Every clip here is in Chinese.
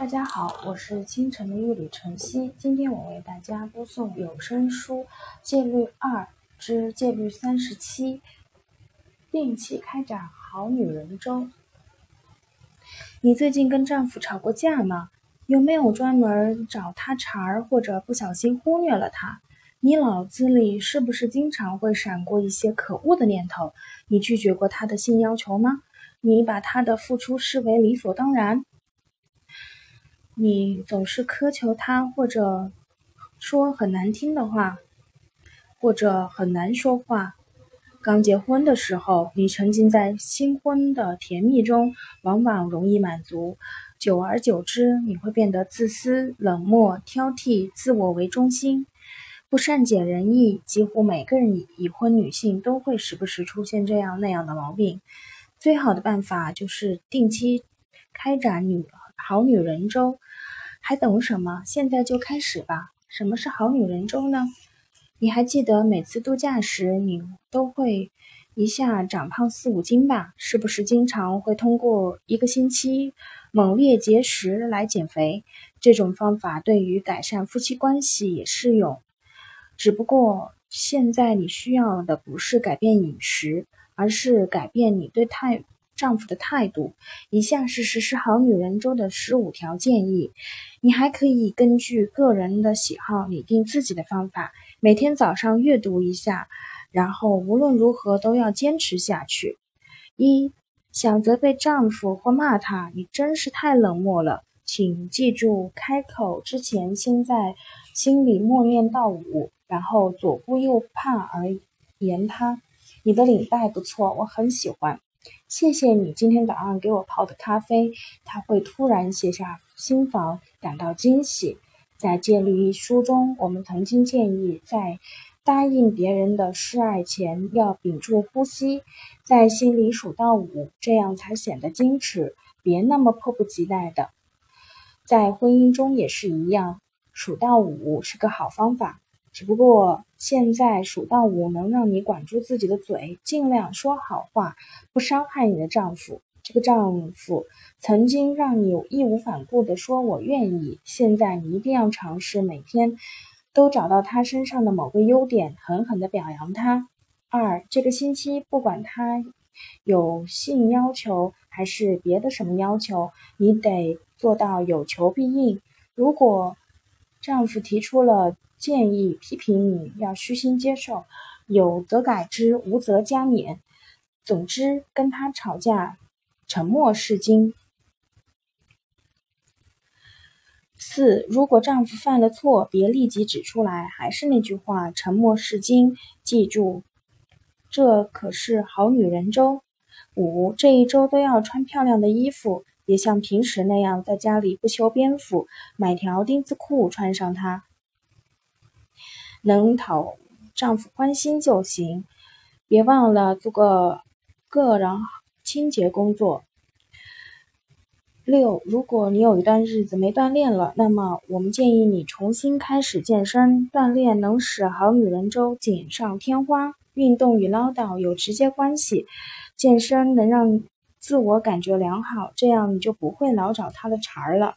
大家好，我是清晨的一缕晨曦。今天我为大家播送有声书《戒律二之戒律三十七：定期开展好女人周》。你最近跟丈夫吵过架吗？有没有专门找他茬儿，或者不小心忽略了他？你脑子里是不是经常会闪过一些可恶的念头？你拒绝过他的性要求吗？你把他的付出视为理所当然？你总是苛求他，或者说很难听的话，或者很难说话。刚结婚的时候，你沉浸在新婚的甜蜜中，往往容易满足。久而久之，你会变得自私、冷漠、挑剔、自我为中心，不善解人意。几乎每个人已婚女性都会时不时出现这样那样的毛病。最好的办法就是定期开展女好女人周。还等什么？现在就开始吧！什么是好女人周呢？你还记得每次度假时，你都会一下长胖四五斤吧？是不是经常会通过一个星期猛烈节食来减肥？这种方法对于改善夫妻关系也适用。只不过现在你需要的不是改变饮食，而是改变你对态丈夫的态度。以下是实施好女人周的十五条建议。你还可以根据个人的喜好拟定自己的方法，每天早上阅读一下，然后无论如何都要坚持下去。一想责备丈夫或骂他，你真是太冷漠了。请记住，开口之前先在心里默念到五，然后左顾右盼而言他。你的领带不错，我很喜欢。谢谢你今天早上给我泡的咖啡。他会突然卸下心防，感到惊喜。在《戒律》一书中，我们曾经建议，在答应别人的示爱前，要屏住呼吸，在心里数到五，这样才显得矜持。别那么迫不及待的。在婚姻中也是一样，数到五是个好方法。只不过现在数到五能让你管住自己的嘴，尽量说好话，不伤害你的丈夫。这个丈夫曾经让你义无反顾地说“我愿意”，现在你一定要尝试每天都找到他身上的某个优点，狠狠地表扬他。二，这个星期不管他有性要求还是别的什么要求，你得做到有求必应。如果丈夫提出了，建议批评你要虚心接受，有则改之，无则加勉。总之，跟他吵架，沉默是金。四，如果丈夫犯了错，别立即指出来。还是那句话，沉默是金。记住，这可是好女人周。五，这一周都要穿漂亮的衣服，别像平时那样在家里不修边幅，买条丁字裤穿上它。能讨丈夫欢心就行，别忘了做个个人清洁工作。六，如果你有一段日子没锻炼了，那么我们建议你重新开始健身。锻炼能使好女人周锦上添花。运动与唠叨有直接关系，健身能让自我感觉良好，这样你就不会老找他的茬儿了。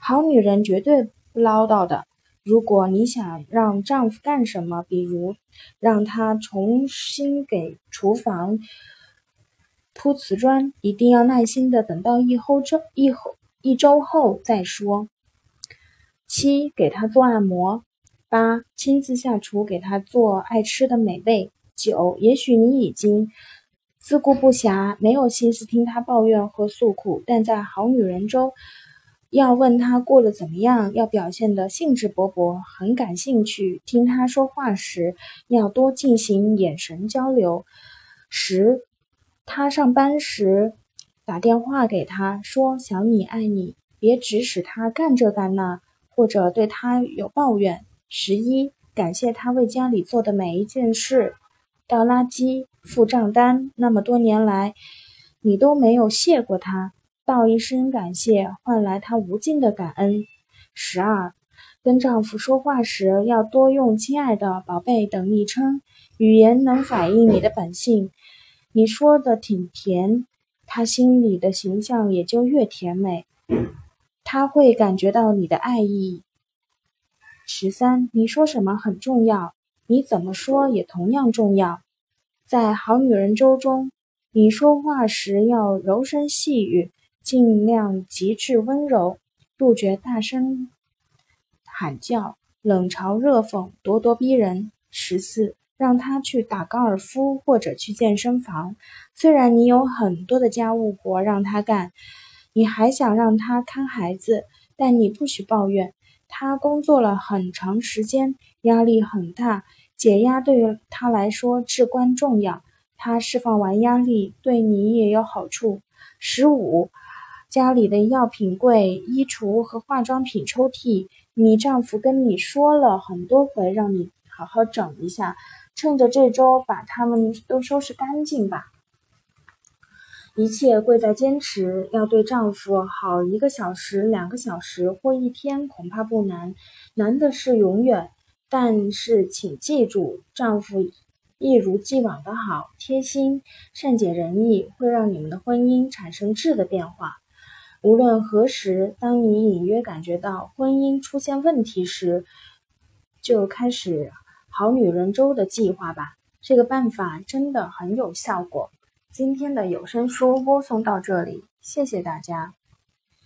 好女人绝对不唠叨的。如果你想让丈夫干什么，比如让他重新给厨房铺瓷砖，一定要耐心的等到一后周一后一周后再说。七，给他做按摩。八，亲自下厨给他做爱吃的美味。九，也许你已经自顾不暇，没有心思听他抱怨和诉苦，但在好女人中。要问他过得怎么样，要表现得兴致勃勃，很感兴趣。听他说话时，要多进行眼神交流。十，他上班时打电话给他说想你爱你，别指使他干这干那，或者对他有抱怨。十一，感谢他为家里做的每一件事，倒垃圾、付账单，那么多年来，你都没有谢过他。道一声感谢，换来他无尽的感恩。十二，跟丈夫说话时要多用“亲爱的”“宝贝”等昵称，语言能反映你的本性。你说的挺甜，他心里的形象也就越甜美。他会感觉到你的爱意。十三，你说什么很重要，你怎么说也同样重要。在好女人周中，你说话时要柔声细语，尽量极致温柔，杜绝大声喊叫、冷嘲热讽、咄咄逼人。十四，让他去打高尔夫或者去健身房。虽然你有很多的家务活让他干，你还想让他看孩子，但你不许抱怨。他工作了很长时间，压力很大，解压对于他来说至关重要。他释放完压力，对你也有好处。十五，家里的药品柜、衣橱和化妆品抽屉，你丈夫跟你说了很多回，让你。好好整一下，趁着这周把它们都收拾干净吧。一切贵在坚持，要对丈夫好一个小时、两个小时或一天，恐怕不难，难的是永远。但是请记住，丈夫一如既往的好、贴心、善解人意，会让你们的婚姻产生质的变化。无论何时，当你隐约感觉到婚姻出现问题时，就开始。好女人周的计划吧，这个办法真的很有效果。今天的有声书播送到这里，谢谢大家。